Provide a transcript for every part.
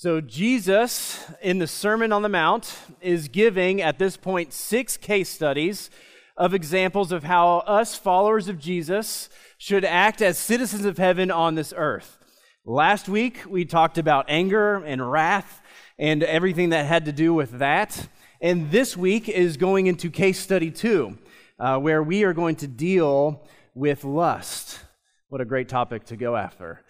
So, Jesus in the Sermon on the Mount is giving at this point six case studies of examples of how us followers of Jesus should act as citizens of heaven on this earth. Last week, we talked about anger and wrath and everything that had to do with that. And this week is going into case study two, uh, where we are going to deal with lust. What a great topic to go after.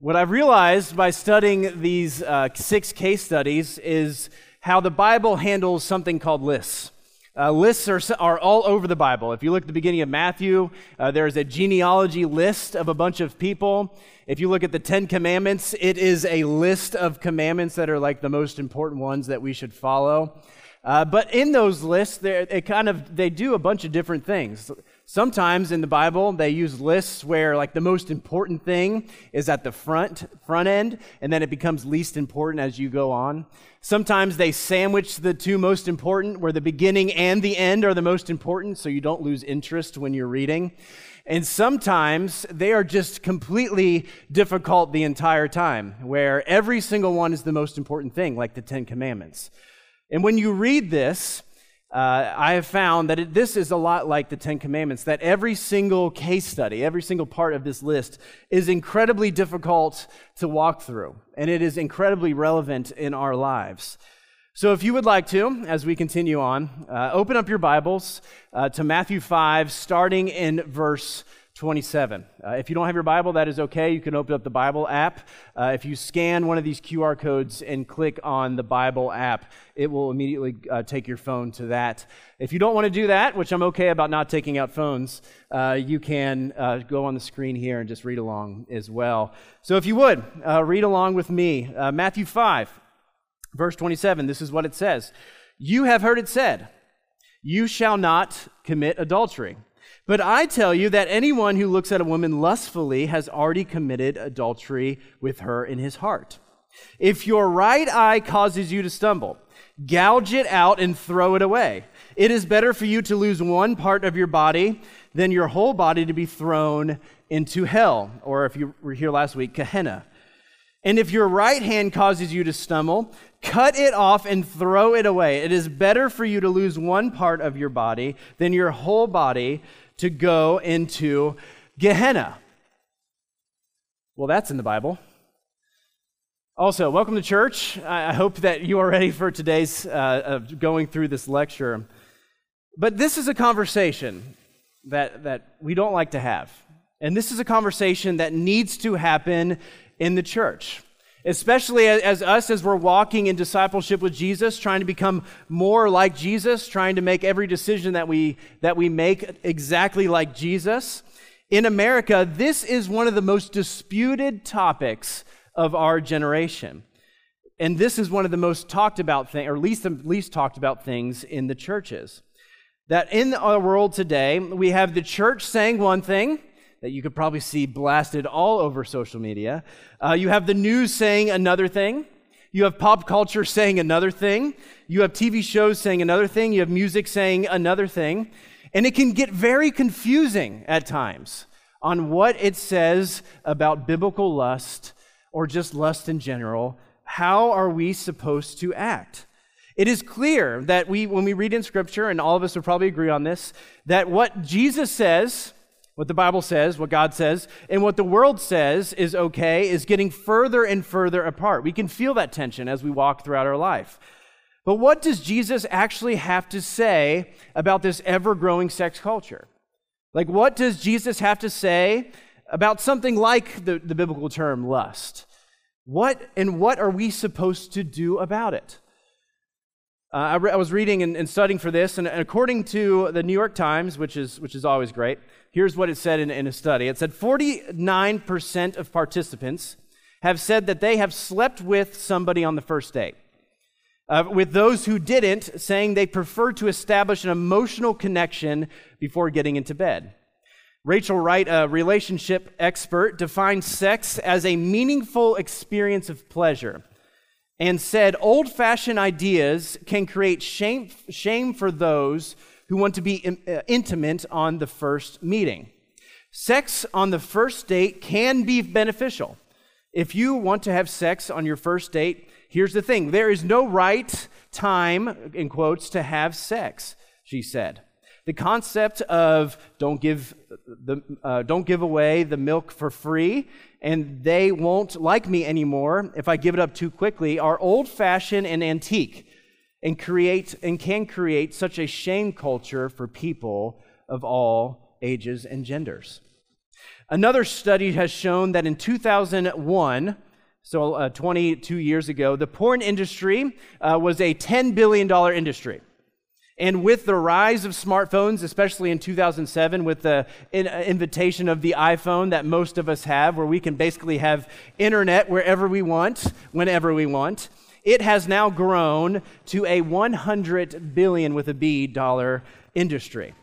What I've realized by studying these uh, six case studies is how the Bible handles something called lists. Uh, lists are, are all over the Bible. If you look at the beginning of Matthew, uh, there's a genealogy list of a bunch of people. If you look at the Ten Commandments, it is a list of commandments that are like the most important ones that we should follow. Uh, but in those lists, it kind of they do a bunch of different things. Sometimes in the Bible, they use lists where like the most important thing is at the front front end, and then it becomes least important as you go on. Sometimes they sandwich the two most important, where the beginning and the end are the most important, so you don't lose interest when you're reading. And sometimes they are just completely difficult the entire time, where every single one is the most important thing, like the Ten Commandments. And when you read this, uh, I have found that it, this is a lot like the Ten Commandments, that every single case study, every single part of this list is incredibly difficult to walk through, and it is incredibly relevant in our lives. So, if you would like to, as we continue on, uh, open up your Bibles uh, to Matthew 5, starting in verse 27. Uh, if you don't have your Bible, that is okay. You can open up the Bible app. Uh, if you scan one of these QR codes and click on the Bible app, it will immediately uh, take your phone to that. If you don't want to do that, which I'm okay about not taking out phones, uh, you can uh, go on the screen here and just read along as well. So if you would, uh, read along with me. Matthew 5, verse 27, this is what it says You have heard it said, You shall not commit adultery. But I tell you that anyone who looks at a woman lustfully has already committed adultery with her in his heart. If your right eye causes you to stumble, gouge it out and throw it away. It is better for you to lose one part of your body than your whole body to be thrown into hell, or if you were here last week, Gehenna. And if your right hand causes you to stumble, cut it off and throw it away. It is better for you to lose one part of your body than your whole body to go into Gehenna. Well, that's in the Bible. Also, welcome to church. I hope that you are ready for today's uh, going through this lecture. But this is a conversation that, that we don't like to have. And this is a conversation that needs to happen in the church especially as, us as we're walking in discipleship with jesus trying to become more like jesus trying to make every decision that we that we make exactly like jesus. In america this is one of the most disputed topics of our generation. And this is one of the most talked about things or least least talked about things in the churches. That in our world today we have the church saying one thing that you could probably see blasted all over social media. Uh, you have the news saying another thing. You have pop culture saying another thing. You have TV shows saying another thing. You have music saying another thing. And it can get very confusing at times on what it says about biblical lust or just lust in general. How are we supposed to act? It is clear that we, when we read in Scripture, and all of us would probably agree on this, that what Jesus says what the Bible says, what God says, and what the world says is okay is getting further and further apart. We can feel that tension as we walk throughout our life. But what does Jesus actually have to say about this ever growing sex culture? Like, what does Jesus have to say about something like the, the biblical term lust? What and what are we supposed to do about it? Uh, I, re- I, was reading and, and, studying for this, and according to the New York Times, which is, which is always great, Here's what it said in, in a study it said 49% of participants have said that they have slept with somebody on the first date. Uh, with those who didn't, saying they prefer to establish an emotional connection before getting into bed. Rachel Wright, a relationship expert, defined sex as a meaningful experience of pleasure and said old fashioned ideas can create shame, shame for those who want to be in, uh, intimate on the first meeting. Sex on the first date can be beneficial. If you want to have sex on your first date, here's the thing there is no right time, in quotes, to have sex, she said. The concept of don't give, the, uh, don't give away the milk for free and they won't like me anymore if I give it up too quickly are old fashioned and antique and create and can create such a shame culture for people of all ages and genders. Another study has shown that in 2001, so uh, 22 years ago, the porn industry uh, was a $10 billion industry. And with the rise of smartphones, especially in 2007, with the in, uh, invitation of the iPhone that most of us have, where we can basically have internet wherever we want, whenever we want, it has now grown to a 100 billion with a B dollar industry.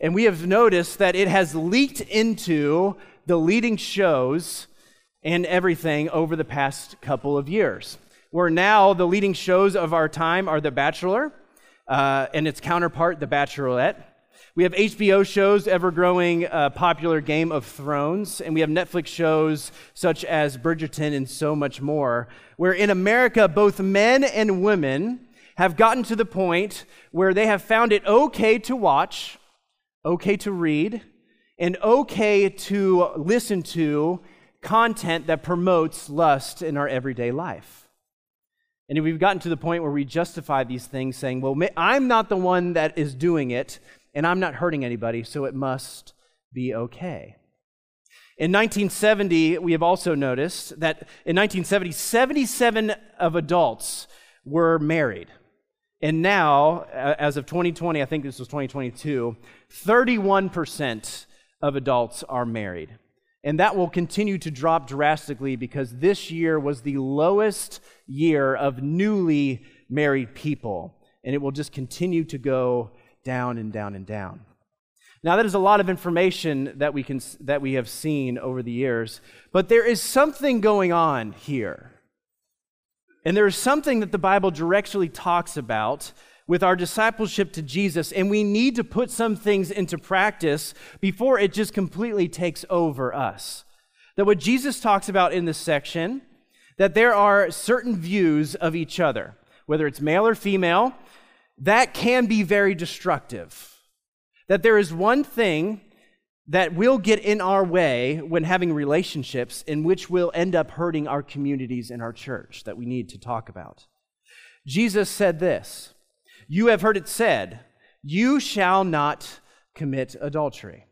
And we have noticed that it has leaked into the leading shows and everything over the past couple of years. Where now the leading shows of our time are The Bachelor uh, and its counterpart, The Bachelorette. We have HBO shows, ever growing uh, popular Game of Thrones, and we have Netflix shows such as Bridgerton and so much more, where in America, both men and women have gotten to the point where they have found it okay to watch, okay to read, and okay to listen to content that promotes lust in our everyday life. And we've gotten to the point where we justify these things saying, well, I'm not the one that is doing it, and I'm not hurting anybody, so it must be okay. In 1970, we have also noticed that in 1970, 77 of adults were married. And now, as of 2020, I think this was 2022, 31% of adults are married. And that will continue to drop drastically because this year was the lowest year of newly married people. And it will just continue to go down and down and down. Now, that is a lot of information that we, can, that we have seen over the years, but there is something going on here. And there is something that the Bible directly talks about with our discipleship to Jesus, and we need to put some things into practice before it just completely takes over us. That what Jesus talks about in this section, that there are certain views of each other, whether it's male or female, that can be very destructive. That there is one thing that will get in our way when having relationships in which will end up hurting our communities and our church that we need to talk about. Jesus said this you have heard it said, You shall not commit adultery.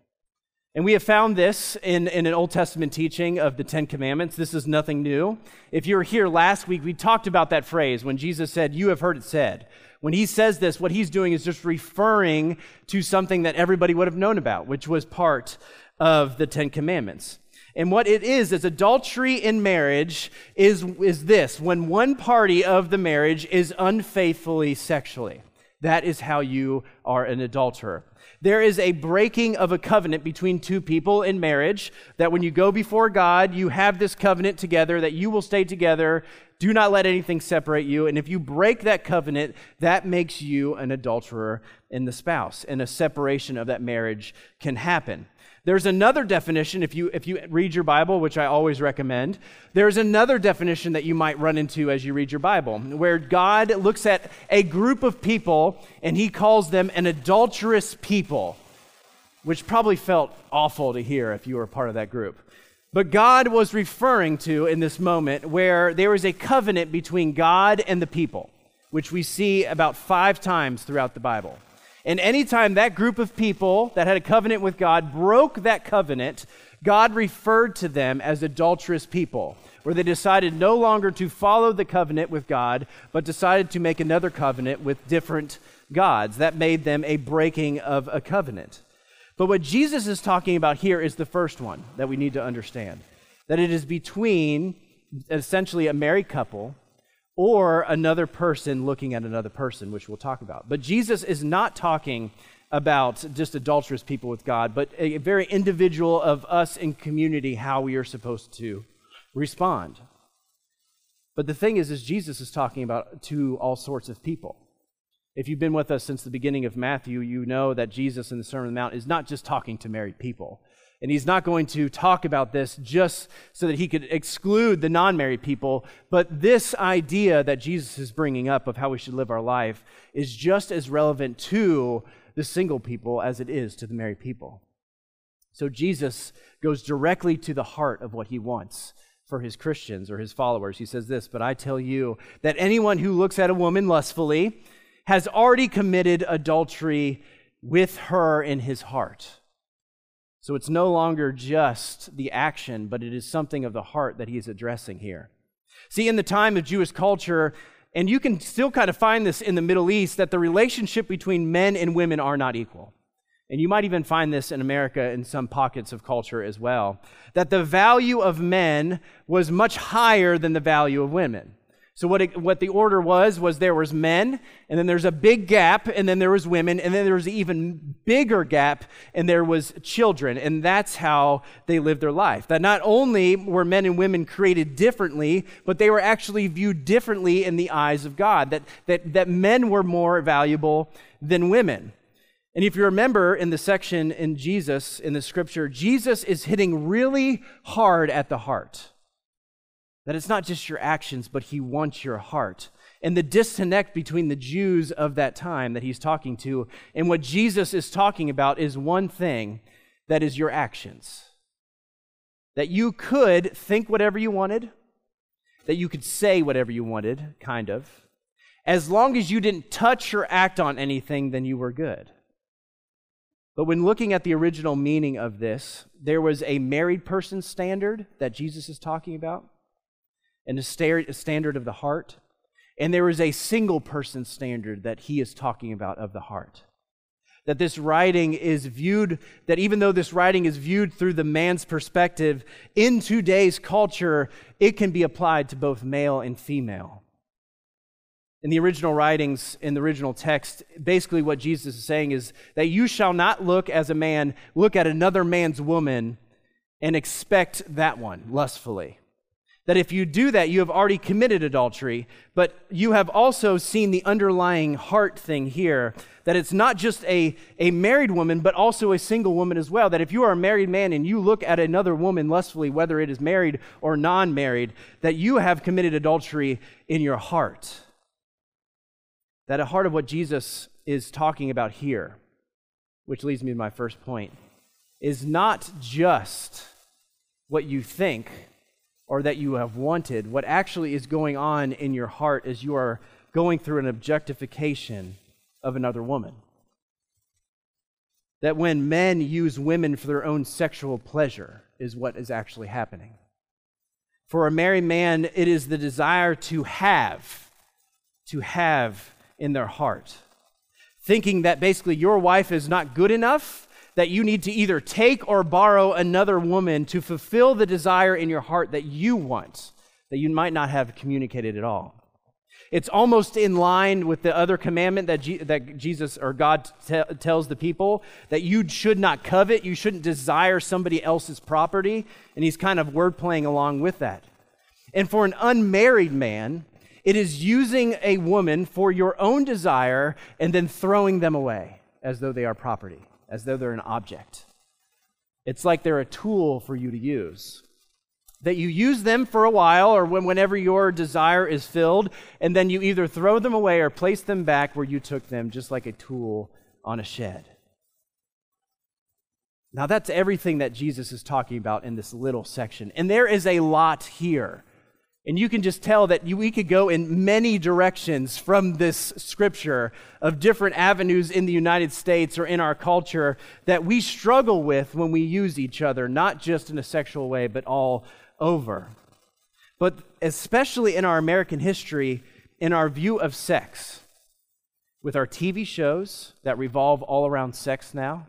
And we have found this in, in an Old Testament teaching of the Ten Commandments. This is nothing new. If you were here last week, we talked about that phrase when Jesus said, You have heard it said. When he says this, what he's doing is just referring to something that everybody would have known about, which was part of the Ten Commandments. And what it is, is adultery in marriage is, is this when one party of the marriage is unfaithfully sexually. That is how you are an adulterer. There is a breaking of a covenant between two people in marriage that when you go before God, you have this covenant together that you will stay together. Do not let anything separate you. And if you break that covenant, that makes you an adulterer in the spouse, and a separation of that marriage can happen. There's another definition, if you, if you read your Bible, which I always recommend, there's another definition that you might run into as you read your Bible, where God looks at a group of people and he calls them an adulterous people, which probably felt awful to hear if you were part of that group. But God was referring to in this moment where there is a covenant between God and the people, which we see about five times throughout the Bible. And anytime that group of people that had a covenant with God broke that covenant, God referred to them as adulterous people, where they decided no longer to follow the covenant with God, but decided to make another covenant with different gods. That made them a breaking of a covenant. But what Jesus is talking about here is the first one that we need to understand that it is between essentially a married couple or another person looking at another person, which we'll talk about. But Jesus is not talking about just adulterous people with God, but a very individual of us in community, how we are supposed to respond. But the thing is, is Jesus is talking about to all sorts of people. If you've been with us since the beginning of Matthew, you know that Jesus in the Sermon on the Mount is not just talking to married people. And he's not going to talk about this just so that he could exclude the non married people. But this idea that Jesus is bringing up of how we should live our life is just as relevant to the single people as it is to the married people. So Jesus goes directly to the heart of what he wants for his Christians or his followers. He says this, but I tell you that anyone who looks at a woman lustfully has already committed adultery with her in his heart. So it's no longer just the action, but it is something of the heart that he is addressing here. See, in the time of Jewish culture, and you can still kind of find this in the Middle East, that the relationship between men and women are not equal. And you might even find this in America in some pockets of culture as well. That the value of men was much higher than the value of women. So what, it, what the order was was there was men, and then there's a big gap, and then there was women, and then there was an even bigger gap, and there was children, and that's how they lived their life. That not only were men and women created differently, but they were actually viewed differently in the eyes of God. That that that men were more valuable than women. And if you remember in the section in Jesus in the scripture, Jesus is hitting really hard at the heart. That it's not just your actions, but he wants your heart. And the disconnect between the Jews of that time that he's talking to and what Jesus is talking about is one thing that is your actions. That you could think whatever you wanted, that you could say whatever you wanted, kind of. As long as you didn't touch or act on anything, then you were good. But when looking at the original meaning of this, there was a married person standard that Jesus is talking about and a, standard of the heart. And there is a single person standard that he is talking about of the heart. That this writing is viewed, that even though this writing is viewed through the man's perspective, in today's culture, it can be applied to both male and female. In the original writings, in the original text, basically what Jesus is saying is that you shall not look as a man, look at another man's woman and expect that one lustfully. That if you do that, you have already committed adultery, but you have also seen the underlying heart thing here that it's not just a, a married woman, but also a single woman as well. That if you are a married man and you look at another woman lustfully, whether it is married or non married, that you have committed adultery in your heart. That a heart of what Jesus is talking about here, which leads me to my first point, is not just what you think or that you have wanted. What actually is going on in your heart is you are going through an objectification of another woman. That when men use women for their own sexual pleasure is what is actually happening. For a married man, it is the desire to have, to have in their heart. Thinking that basically your wife is not good enough that you need to either take or borrow another woman to fulfill the desire in your heart that you want, that you might not have communicated at all. It's almost in line with the other commandment that, G- that Jesus or God t- tells the people that you should not covet, you shouldn't desire somebody else's property. And he's kind of word playing along with that. And for an unmarried man, it is using a woman for your own desire and then throwing them away as though they are property as though they're an object. It's like they're a tool for you to use. That you use them for a while or when, whenever your desire is filled, and then you either throw them away or place them back where you took them, just like a tool on a shed. Now, that's everything that Jesus is talking about in this little section. And there is a lot here. And you can just tell that we could go in many directions from this scripture of different avenues in the United States or in our culture that we struggle with when we use each other, not just in a sexual way, but all over. But especially in our American history, in our view of sex, with our TV shows that revolve all around sex now,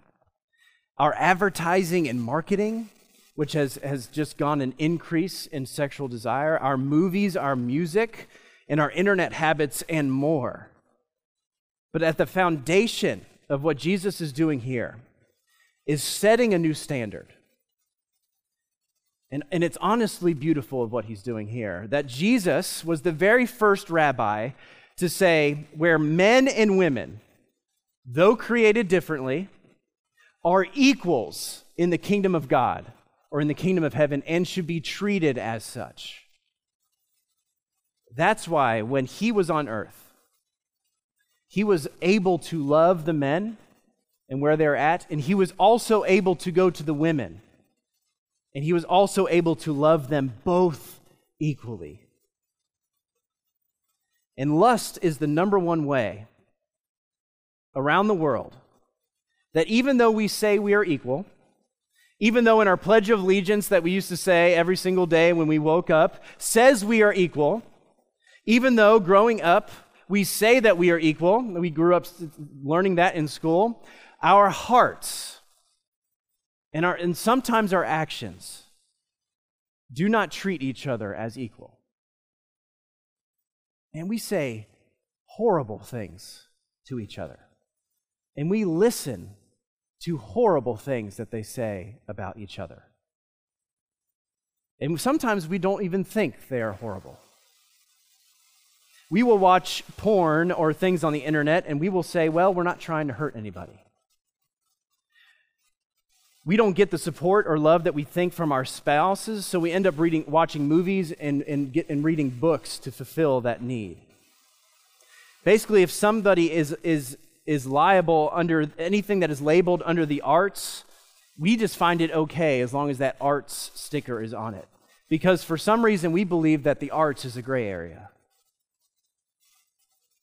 our advertising and marketing which has, has just gone an increase in sexual desire, our movies, our music, and our internet habits, and more. But at the foundation of what Jesus is doing here is setting a new standard. And, and it's honestly beautiful of what he's doing here that Jesus was the very first rabbi to say, where men and women, though created differently, are equals in the kingdom of God or in the kingdom of heaven and should be treated as such. That's why when he was on earth, he was able to love the men and where they're at, and he was also able to go to the women. And he was also able to love them both equally. And lust is the number one way around the world that even though we say we are equal, even though in our Pledge of Allegiance that we used to say every single day when we woke up says we are equal, even though growing up we say that we are equal, we grew up learning that in school, our hearts and, our, and sometimes our actions do not treat each other as equal. And we say horrible things to each other. And we listen to horrible things that they say about each other. And sometimes we don't even think they are horrible. We will watch porn or things on the internet and we will say, well, we're not trying to hurt anybody. We don't get the support or love that we think from our spouses, so we end up reading, watching movies and, and, get, and reading books to fulfill that need. Basically, if somebody is, is is liable under anything that is labeled under the arts, we just find it okay as long as that arts sticker is on it. Because for some reason, we believe that the arts is a gray area.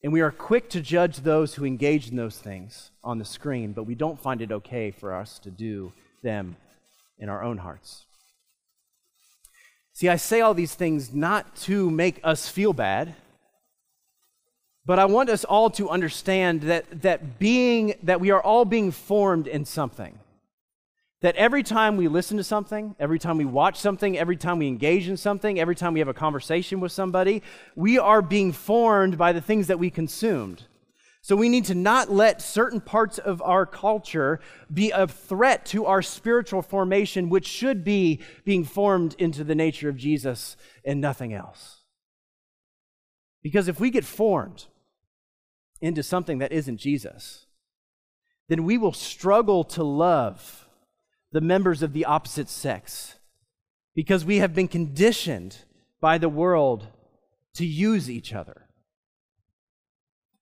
And we are quick to judge those who engage in those things on the screen, but we don't find it okay for us to do them in our own hearts. See, I say all these things not to make us feel bad but I want us all to understand that, that being that we are all being formed in something. That every time we listen to something, every time we watch something, every time we engage in something, every time we have a conversation with somebody, we are being formed by the things that we consumed. So we need to not let certain parts of our culture be a threat to our spiritual formation, which should be being formed into the nature of Jesus and nothing else. Because if we get formed into something that isn't Jesus, then we will struggle to love the members of the opposite sex because we have been conditioned by the world to use each other.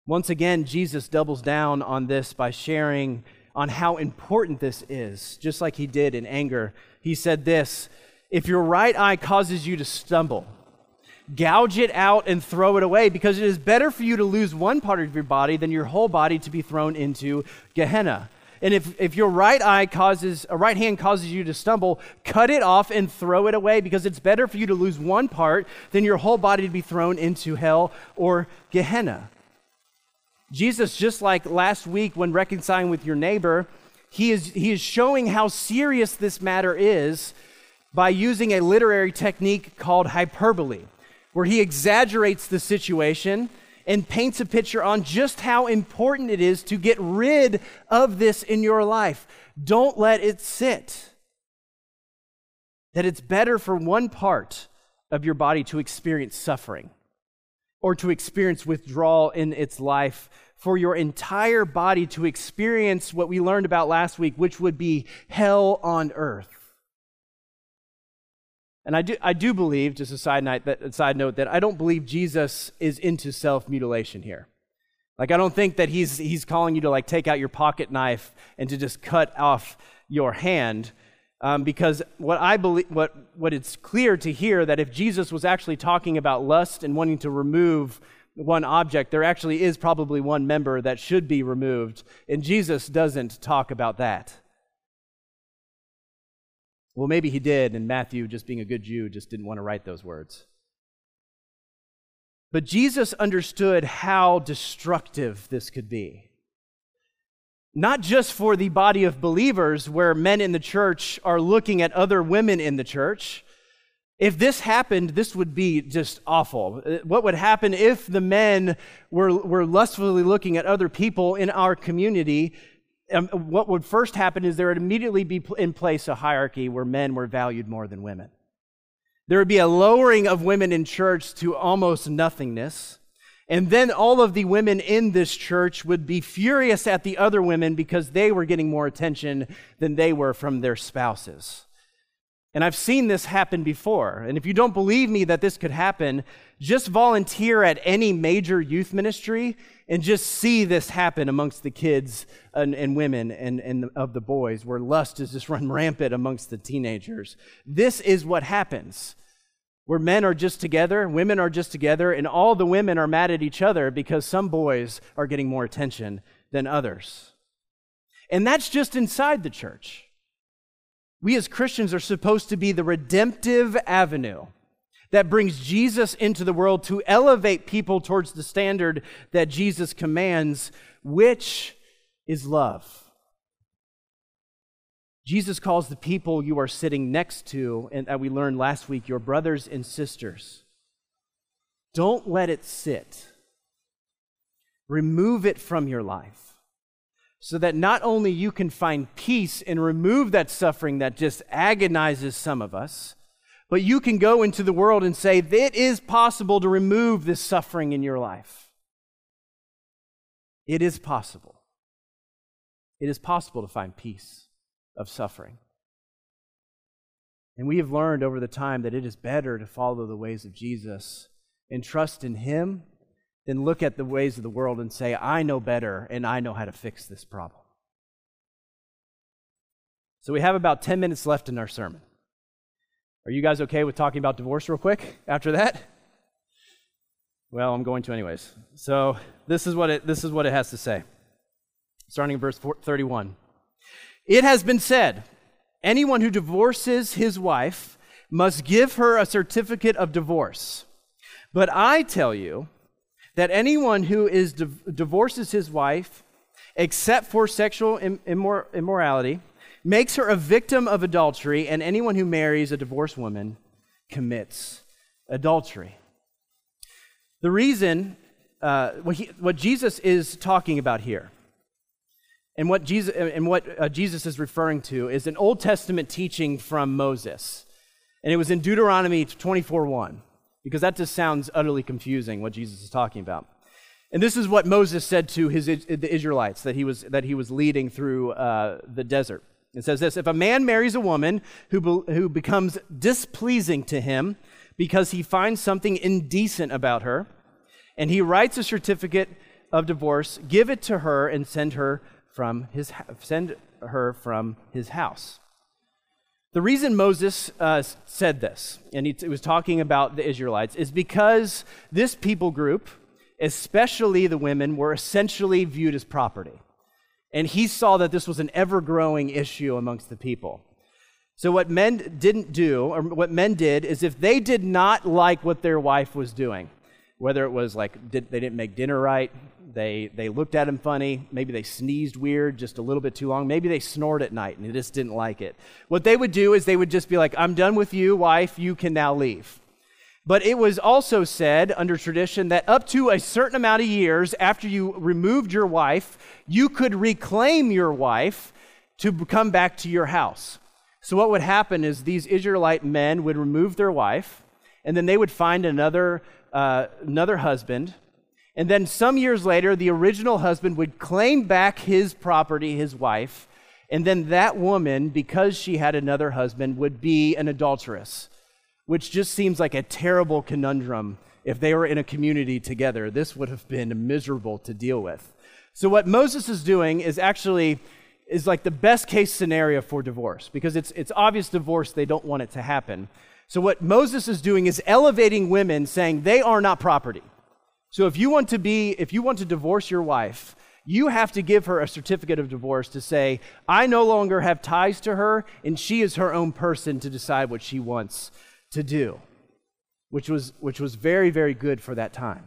Once again, Jesus doubles down on this by sharing on how important this is, just like he did in anger. He said this If your right eye causes you to stumble, gouge it out and throw it away because it is better for you to lose one part of your body than your whole body to be thrown into Gehenna. And if, if your right eye causes, a right hand causes you to stumble, cut it off and throw it away because it's better for you to lose one part than your whole body to be thrown into hell or Gehenna. Jesus, just like last week when reconciling with your neighbor, he is, he is showing how serious this matter is by using a literary technique called hyperbole where he exaggerates the situation and paints a picture on just how important it is to get rid of this in your life. Don't let it sit. That it's better for one part of your body to experience suffering or to experience withdrawal in its life, for your entire body to experience what we learned about last week, which would be hell on earth. And I do, I do believe, just a side note, that, side note, that I don't believe Jesus is into self mutilation here. Like, I don't think that he's, he's calling you to like take out your pocket knife and to just cut off your hand. Um, because what I believe, what, what it's clear to hear that if Jesus was actually talking about lust and wanting to remove one object, there actually is probably one member that should be removed. And Jesus doesn't talk about that. Well, maybe he did, and Matthew, just being a good Jew, just didn't want to write those words. But Jesus understood how destructive this could be. Not just for the body of believers, where men in the church are looking at other women in the church. If this happened, this would be just awful. Uh, what would happen if the men were, were lustfully looking at other people in our community um, what would first happen is there would immediately be in place a hierarchy where men were valued more than women. There would be a lowering of women in church to almost nothingness. And then all of the women in this church would be furious at the other women because they were getting more attention than they were from their spouses. And I've seen this happen before. And if you don't believe me that this could happen, just volunteer at any major youth ministry and just see this happen amongst the kids and, and women and, and of the boys, where lust is just run rampant amongst the teenagers. This is what happens where men are just together, women are just together, and all the women are mad at each other because some boys are getting more attention than others. And that's just inside the church. We as Christians are supposed to be the redemptive avenue that brings Jesus into the world to elevate people towards the standard that Jesus commands, which is love. Jesus calls the people you are sitting next to, and that we learned last week, your brothers and sisters. Don't let it sit. Remove it from your life so that not only you can find peace and remove that suffering that just agonizes some of us, but you can go into the world and say, it is possible to remove this suffering in your life. It is possible. It is possible to find peace of suffering. And we have learned over the time that it is better to follow the ways of Jesus and trust in Him than look at the ways of the world and say, I know better and I know how to fix this problem. So we have about 10 minutes left in our sermon. Are you guys okay with talking about divorce real quick after that? Well, I'm going to anyways. So this is what it, this is what it has to say. Starting in verse 31. It has been said anyone who divorces his wife must give her a certificate of divorce. But I tell you that anyone who is divorces his wife, except for sexual immor- immorality, makes her a victim of adultery, and anyone who marries a divorced woman commits adultery. The reason, uh, what, he, what Jesus is talking about here and what Jesus, and what uh, Jesus is referring to is an Old Testament teaching from Moses. And it was in Deuteronomy 24 1, because that just sounds utterly confusing what Jesus is talking about. And this is what Moses said to his, the Israelites that he was, that he was leading through uh, the desert. It says this If a man marries a woman who, who becomes displeasing to him because he finds something indecent about her, and he writes a certificate of divorce, give it to her and send her from his send her from his house. The reason Moses uh, said this, and he was talking about the Israelites, is because this people group, especially the women, were essentially viewed as property. And he saw that this was an ever growing issue amongst the people. So, what men didn't do, or what men did, is if they did not like what their wife was doing, whether it was like did, they didn't make dinner right, they, they looked at him funny. Maybe they sneezed weird just a little bit too long. Maybe they snored at night and he just didn't like it. What they would do is they would just be like, I'm done with you, wife. You can now leave. But it was also said under tradition that up to a certain amount of years after you removed your wife, you could reclaim your wife to come back to your house. So, what would happen is these Israelite men would remove their wife, and then they would find another, uh, another husband and then some years later, the original husband would claim back his property, his wife, and then that woman, because she had another husband, would be an adulteress, which just seems like a terrible conundrum. If they were in a community together, this would have been miserable to deal with. So, what Moses is doing is actually is like the best case scenario for divorce because it's, it's obvious divorce, they don't want it to happen. So, what Moses is doing is elevating women, saying they are not property. So if you want to be, if you want to divorce your wife, you have to give her a certificate of divorce to say, I no longer have ties to her, and she is her own person to decide what she wants to do, which was, which was very, very good for that time.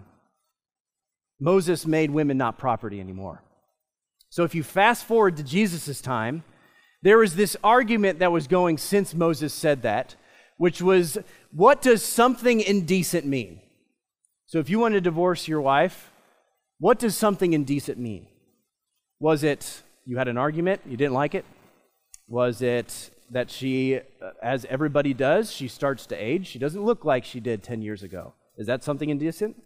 Moses made women not property anymore. So if you fast forward to Jesus' time, there was this argument that was going since Moses said that, which was, what does something indecent mean? So if you want to divorce your wife, what does something indecent mean? Was it you had an argument, you didn't like it? Was it that she, uh, as everybody does, she starts to age? She doesn't look like she did 10 years ago. Is that something indecent?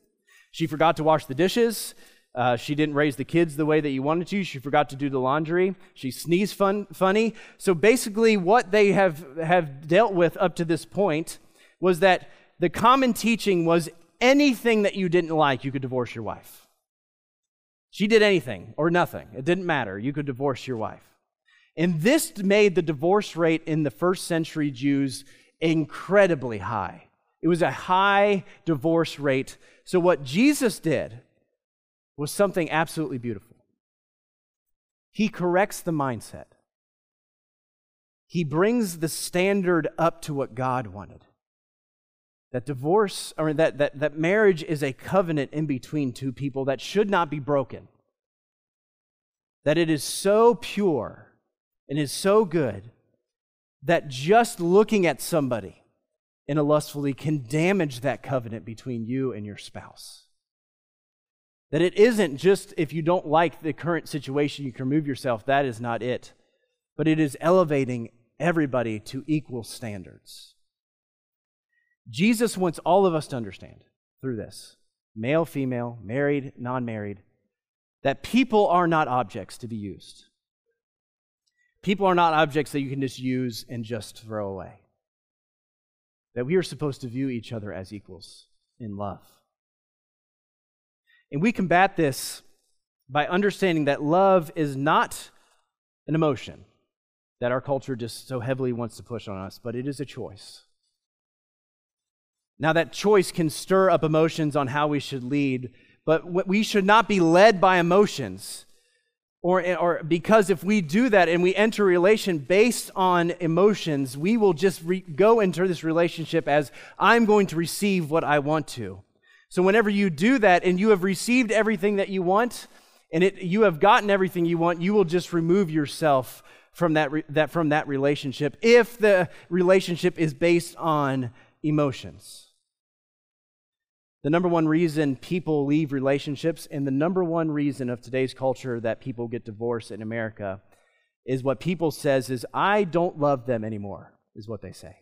She forgot to wash the dishes. Uh, she didn't raise the kids the way that you wanted to. She forgot to do the laundry. She sneezed fun, funny. So basically, what they have, have dealt with up to this point was that the common teaching was anything that you didn't like, you could divorce your wife. She did anything or nothing. It didn't matter. You could divorce your wife. And this made the divorce rate in the first century Jews incredibly high. It was a high divorce rate. So, what Jesus did was something absolutely beautiful. He corrects the mindset, he brings the standard up to what God wanted. That divorce, or that, that, that marriage is a covenant in between two people that should not be broken. That it is so pure and is so good that just looking at somebody in a lustfully can damage that covenant between you and your spouse. That it isn't just if you don't like the current situation, you can remove yourself. That is not it. But it is elevating everybody to equal standards. Jesus wants all of us to understand through this male, female, married, non married that people are not objects to be used. People are not objects that you can just use and just throw away. That we are supposed to view each other as equals in love. And we combat this by understanding that love is not an emotion that our culture just so heavily wants to push on us, but it is a choice. Now, that choice can stir up emotions on how we should lead, but we should not be led by emotions. Or, eh, or because if we do that and we enter a relation based on emotions, we will just re- go into this relationship as I'm going to receive what I want to. So, whenever you do that and you have received everything that you want, and it, you have gotten everything you want, you will just remove yourself from that, re- that, from that relationship if the relationship is based on emotions. The number one reason people leave relationships, and the number one reason of today's culture that people get divorced in America, is what people says is, I don't love them anymore, is what they say.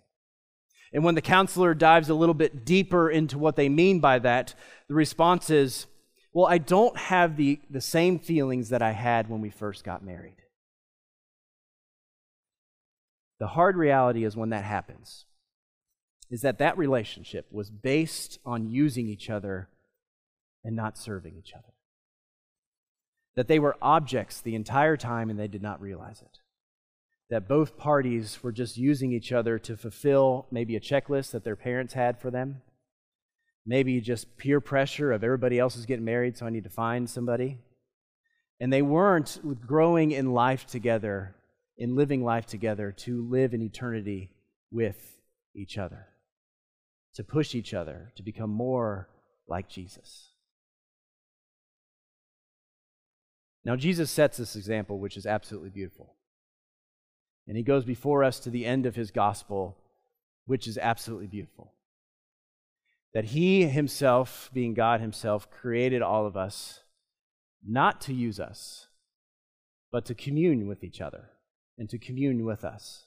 And when the counselor dives a little bit deeper into what they mean by that, the response is, Well, I don't have the, the same feelings that I had when we first got married. The hard reality is when that happens, is that that relationship was based on using each other and not serving each other. That they were objects the entire time and they did not realize it. That both parties were just using each other to fulfill maybe a checklist that their parents had for them. Maybe just peer pressure of everybody else is getting married, so I need to find somebody. And they weren't growing in life together, in living life together, to live in eternity with each other to push each other to become more like Jesus. Now, Jesus sets this example, which is absolutely beautiful. And he goes before us to the end of his gospel, which is absolutely beautiful. That he himself, being God himself, created all of us not to use us, but to commune with each other and to commune with us.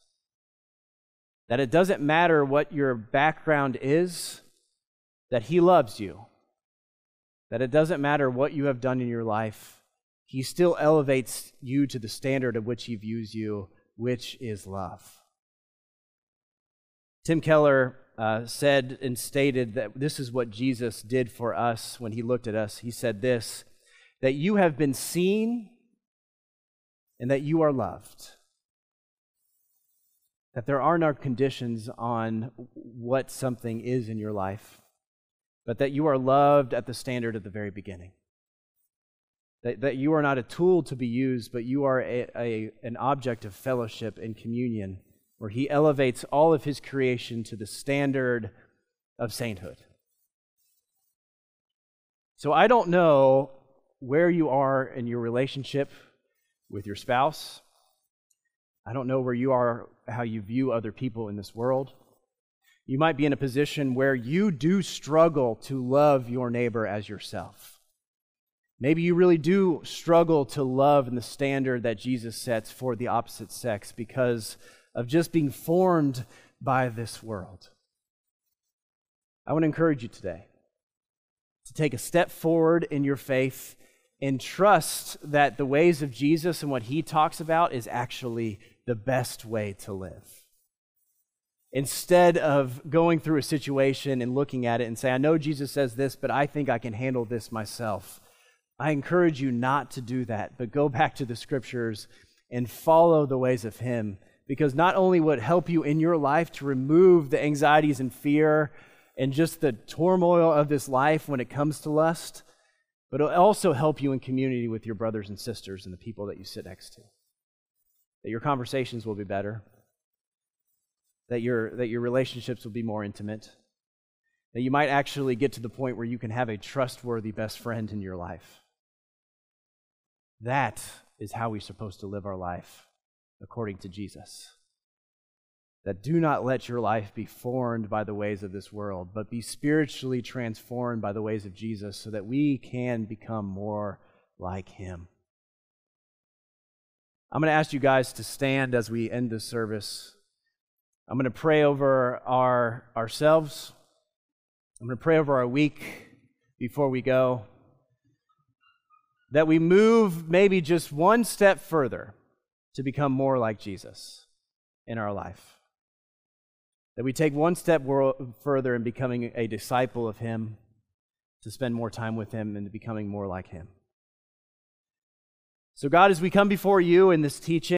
That it doesn't matter what your background is, that He loves you. That it doesn't matter what you have done in your life, He still elevates you to the standard of which He views you, which is love. Tim Keller uh, said and stated that this is what Jesus did for us when He looked at us. He said this that you have been seen and that you are loved that there are no conditions on what something is in your life, but that you are loved at the standard at the very beginning. That, that you are not a tool to be used, but you are a, a, an object of fellowship and communion, where He elevates all of His creation to the standard of sainthood. So I don't know where you are in your relationship with your spouse I don't know where you are, how you view other people in this world. You might be in a position where you do struggle to love your neighbor as yourself. Maybe you really do struggle to love in the standard that Jesus sets for the opposite sex because of just being formed by this world. I want to encourage you today to take a step forward in your faith and trust that the ways of Jesus and what he talks about is actually the best way to live. Instead of going through a situation and looking at it and say, I know Jesus says this, but I think I can handle this myself. I encourage you not to do that, but go back to the scriptures and follow the ways of Him. Because not only would it help you in your life to remove the anxieties and fear and just the turmoil of this life when it comes to lust, but it'll also help you in community with your brothers and sisters and the people that you sit next to. That your conversations will be better, that your, that your relationships will be more intimate, that you might actually get to the point where you can have a trustworthy best friend in your life. That is how we're supposed to live our life according to Jesus. That do not let your life be formed by the ways of this world, but be spiritually transformed by the ways of Jesus so that we can become more like Him. I'm going to ask you guys to stand as we end this service. I'm going to pray over our ourselves. I'm going to pray over our week before we go that we move maybe just one step further to become more like Jesus in our life. That we take one step further in becoming a disciple of Him, to spend more time with Him, and to becoming more like Him. So, God, as we come before you in this teaching,